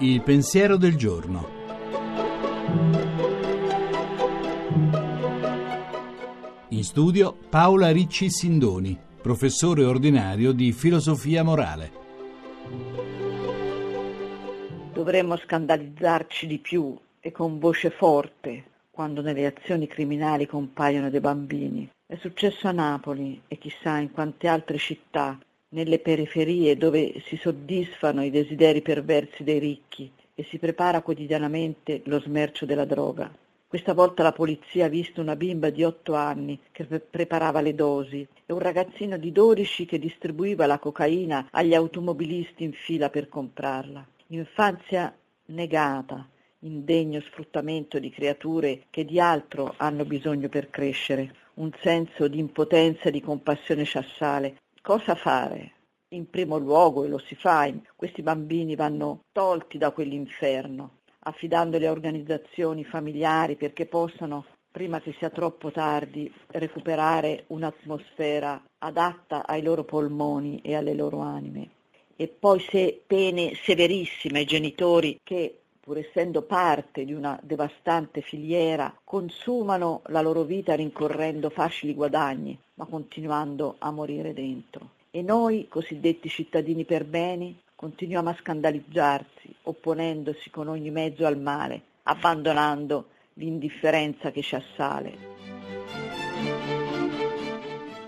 Il pensiero del giorno. In studio Paola Ricci Sindoni, professore ordinario di filosofia morale. Dovremmo scandalizzarci di più e con voce forte quando nelle azioni criminali compaiono dei bambini. È successo a Napoli e chissà in quante altre città, nelle periferie dove si soddisfano i desideri perversi dei ricchi e si prepara quotidianamente lo smercio della droga. Questa volta la polizia ha visto una bimba di otto anni che pre- preparava le dosi e un ragazzino di dodici che distribuiva la cocaina agli automobilisti in fila per comprarla. Infanzia negata, indegno sfruttamento di creature che di altro hanno bisogno per crescere, un senso di impotenza e di compassione ci assale. Cosa fare? In primo luogo, e lo si fa, questi bambini vanno tolti da quell'inferno, affidandoli a organizzazioni familiari perché possano, prima che sia troppo tardi, recuperare un'atmosfera adatta ai loro polmoni e alle loro anime. E poi se pene severissime ai genitori che pur essendo parte di una devastante filiera, consumano la loro vita rincorrendo facili guadagni, ma continuando a morire dentro. E noi, cosiddetti cittadini per beni, continuiamo a scandalizzarsi, opponendosi con ogni mezzo al male, abbandonando l'indifferenza che ci assale.